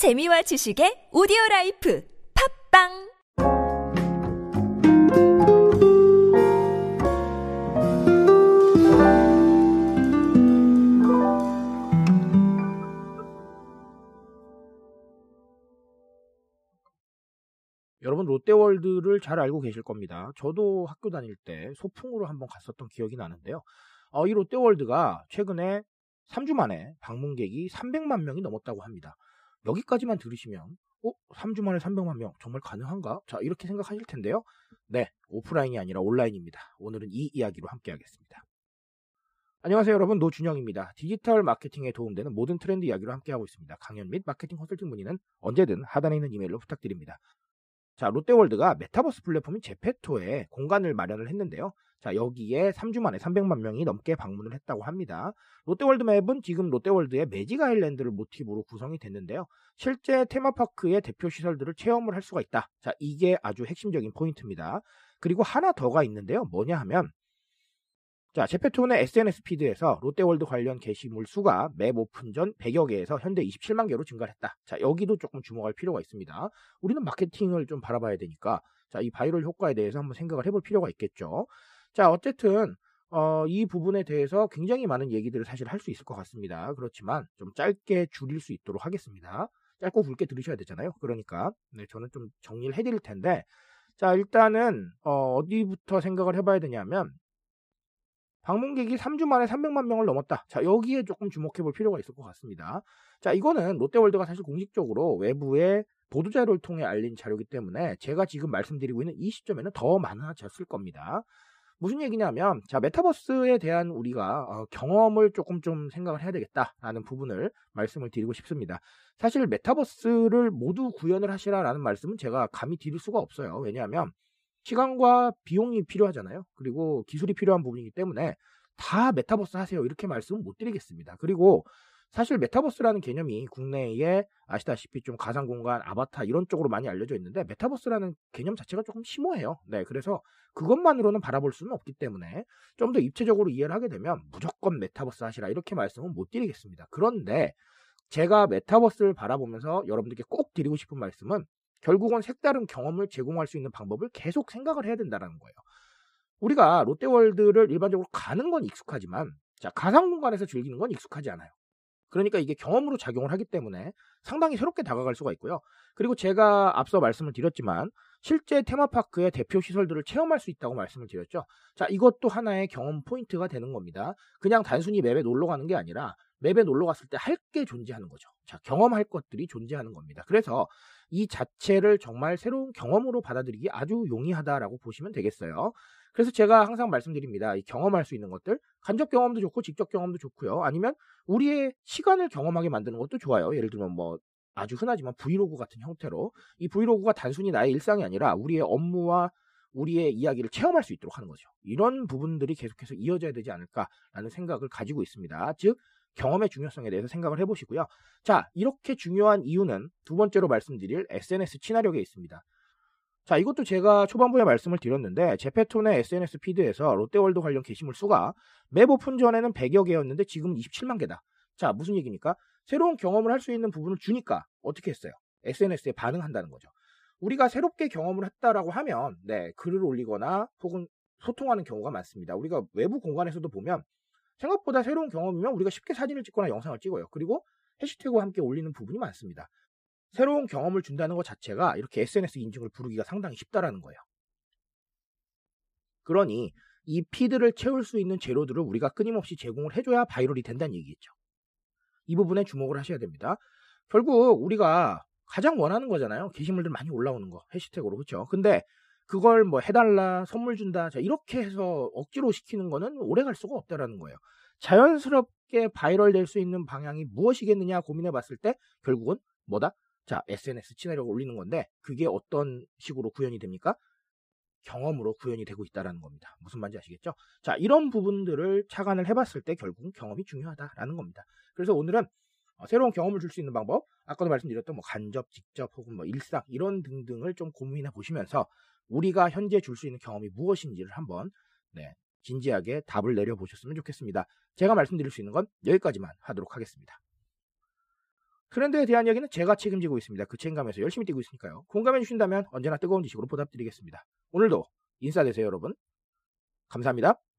재미와 지식의 오디오 라이프 팟빵 여러분 롯데월드를 잘 알고 계실 겁니다. 저도 학교 다닐 때 소풍으로 한번 갔었던 기억이 나는데요. 어, 이 롯데월드가 최근에 3주 만에 방문객이 300만 명이 넘었다고 합니다. 여기까지만 들으시면 어? 3주 만에 300만 명 정말 가능한가? 자 이렇게 생각하실 텐데요. 네 오프라인이 아니라 온라인입니다. 오늘은 이 이야기로 함께 하겠습니다. 안녕하세요 여러분 노준영입니다. 디지털 마케팅에 도움되는 모든 트렌드 이야기로 함께하고 있습니다. 강연 및 마케팅 컨설팅 문의는 언제든 하단에 있는 이메일로 부탁드립니다. 자, 롯데월드가 메타버스 플랫폼인 제페토에 공간을 마련을 했는데요. 자, 여기에 3주 만에 300만 명이 넘게 방문을 했다고 합니다. 롯데월드 map은 지금 롯데월드의 매직 아일랜드를 모티브로 구성이 됐는데요. 실제 테마파크의 대표 시설들을 체험을 할 수가 있다. 자, 이게 아주 핵심적인 포인트입니다. 그리고 하나 더가 있는데요. 뭐냐 하면 자, 제페토의 SNS feed에서 롯데월드 관련 게시물 수가 map 오픈 전 100여 개에서 현재 27만 개로 증가를 했다. 자, 여기도 조금 주목할 필요가 있습니다. 우리는 마케팅을 좀 바라봐야 되니까 자, 이 바이럴 효과에 대해서 한번 생각을 해볼 필요가 있겠죠. 자, 어쨌든 어, 이 부분에 대해서 굉장히 많은 얘기들을 사실 할 수 있을 것 같습니다. 그렇지만 좀 짧게 줄일 수 있도록 하겠습니다. 짧고 굵게 들으셔야 되잖아요. 그러니까 네, 저는 좀 정리를 해드릴 텐데 자, 일단은 어, 어디부터 생각을 해봐야 되냐면 방문객이 3주 만에 300만 명을 넘었다. 자, 여기에 조금 주목해 볼 필요가 있을 것 같습니다. 자, 이거는 롯데월드가 사실 공식적으로 외부에 보도자료를 통해 알린 자료이기 때문에 제가 지금 말씀드리고 있는 이 시점에는 더 많아졌을 겁니다. 무슨 얘기냐면, 자, 메타버스에 대한 우리가 어, 경험을 조금 좀 생각을 해야 되겠다라는 부분을 말씀을 드리고 싶습니다. 사실 메타버스를 모두 구현을 하시라라는 말씀은 제가 감히 드릴 수가 없어요. 왜냐하면 시간과 비용이 필요하잖아요. 그리고 기술이 필요한 부분이기 때문에 다 메타버스 하세요. 이렇게 말씀은 못 드리겠습니다. 그리고 사실 메타버스라는 개념이 국내에 아시다시피 좀 가상 공간, 아바타 이런 쪽으로 많이 알려져 있는데 메타버스라는 개념 자체가 조금 심오해요. 네, 그래서 그것만으로는 바라볼 수는 없기 때문에 좀 더 입체적으로 이해를 하게 되면 무조건 메타버스 하시라 이렇게 말씀은 못 드리겠습니다. 그런데 제가 메타버스를 바라보면서 여러분들께 꼭 드리고 싶은 말씀은 결국은 색다른 경험을 제공할 수 있는 방법을 계속 생각을 해야 된다는 거예요. 우리가 롯데월드를 일반적으로 가는 건 익숙하지만 자, 가상 공간에서 즐기는 건 익숙하지 않아요. 그러니까 이게 경험으로 작용을 하기 때문에 상당히 새롭게 다가갈 수가 있고요. 그리고 제가 앞서 말씀을 드렸지만 실제 테마파크의 대표 시설들을 체험할 수 있다고 말씀을 드렸죠. 자, 이것도 하나의 경험 포인트가 되는 겁니다. 그냥 단순히 맵에 놀러 가는 게 아니라 맵에 놀러 갔을 때 할 게 존재하는 거죠. 자, 경험할 것들이 존재하는 겁니다. 그래서 이 자체를 정말 새로운 경험으로 받아들이기 아주 용이하다라고 보시면 되겠어요. 그래서 제가 항상 말씀드립니다. 이 경험할 수 있는 것들, 간접 경험도 좋고 직접 경험도 좋고요. 아니면 우리의 시간을 경험하게 만드는 것도 좋아요. 예를 들면 뭐 아주 흔하지만 브이로그 같은 형태로 이 브이로그가 단순히 나의 일상이 아니라 우리의 업무와 우리의 이야기를 체험할 수 있도록 하는 거죠. 이런 부분들이 계속해서 이어져야 되지 않을까라는 생각을 가지고 있습니다. 즉 경험의 중요성에 대해서 생각을 해보시고요. 자, 이렇게 중요한 이유는 두 번째로 말씀드릴 SNS 친화력에 있습니다. 자, 이것도 제가 초반부에 말씀을 드렸는데 제페토의 SNS feed에서 롯데월드 관련 게시물 수가 맵 오픈 전에는 100여 개였는데 지금 27만 개다. 자, 무슨 얘기입니까? 새로운 경험을 할 수 있는 부분을 주니까 어떻게 했어요? SNS에 반응한다는 거죠. 우리가 새롭게 경험을 했다라고 하면 네, 글을 올리거나 혹은 소통하는 경우가 많습니다. 우리가 외부 공간에서도 보면 생각보다 새로운 경험이면 우리가 쉽게 사진을 찍거나 영상을 찍어요. 그리고 해시태그와 함께 올리는 부분이 많습니다. 새로운 경험을 준다는 것 자체가 이렇게 SNS 인증을 부르기가 상당히 쉽다라는 거예요. 그러니 이 feed를 채울 수 있는 재료들을 우리가 끊임없이 제공을 해줘야 viral이 된다는 얘기겠죠. 이 부분에 주목을 하셔야 됩니다. 결국 우리가 가장 원하는 거잖아요. 게시물들 많이 올라오는 거 해시태그로 그렇죠. 근데 그걸 뭐 해달라, 선물 준다, 자, 이렇게 해서 억지로 시키는 거는 오래 갈 수가 없다라는 거예요. 자연스럽게 바이럴 될 수 있는 방향이 무엇이겠느냐 고민해 봤을 때 결국은 뭐다? 자, SNS 친화력을 올리는 건데 그게 어떤 식으로 구현이 됩니까? 경험으로 구현이 되고 있다라는 겁니다. 무슨 말인지 아시겠죠? 자, 이런 부분들을 착안을 해봤을 때 결국은 경험이 중요하다라는 겁니다. 그래서 오늘은 어, 새로운 경험을 줄 수 있는 방법, 아까도 말씀드렸던 뭐 간접, 직접 혹은 뭐 일상 이런 등등을 좀 고민해 보시면서 우리가 현재 줄 수 있는 경험이 무엇인지를 한번 네, 진지하게 답을 내려보셨으면 좋겠습니다. 제가 말씀드릴 수 있는 건 여기까지만 하도록 하겠습니다. 트렌드에 대한 이야기는 제가 책임지고 있습니다. 그 책임감에서 열심히 뛰고 있으니까요. 공감해 주신다면 언제나 뜨거운 지식으로 보답드리겠습니다. 오늘도 인사되세요, 여러분. 감사합니다.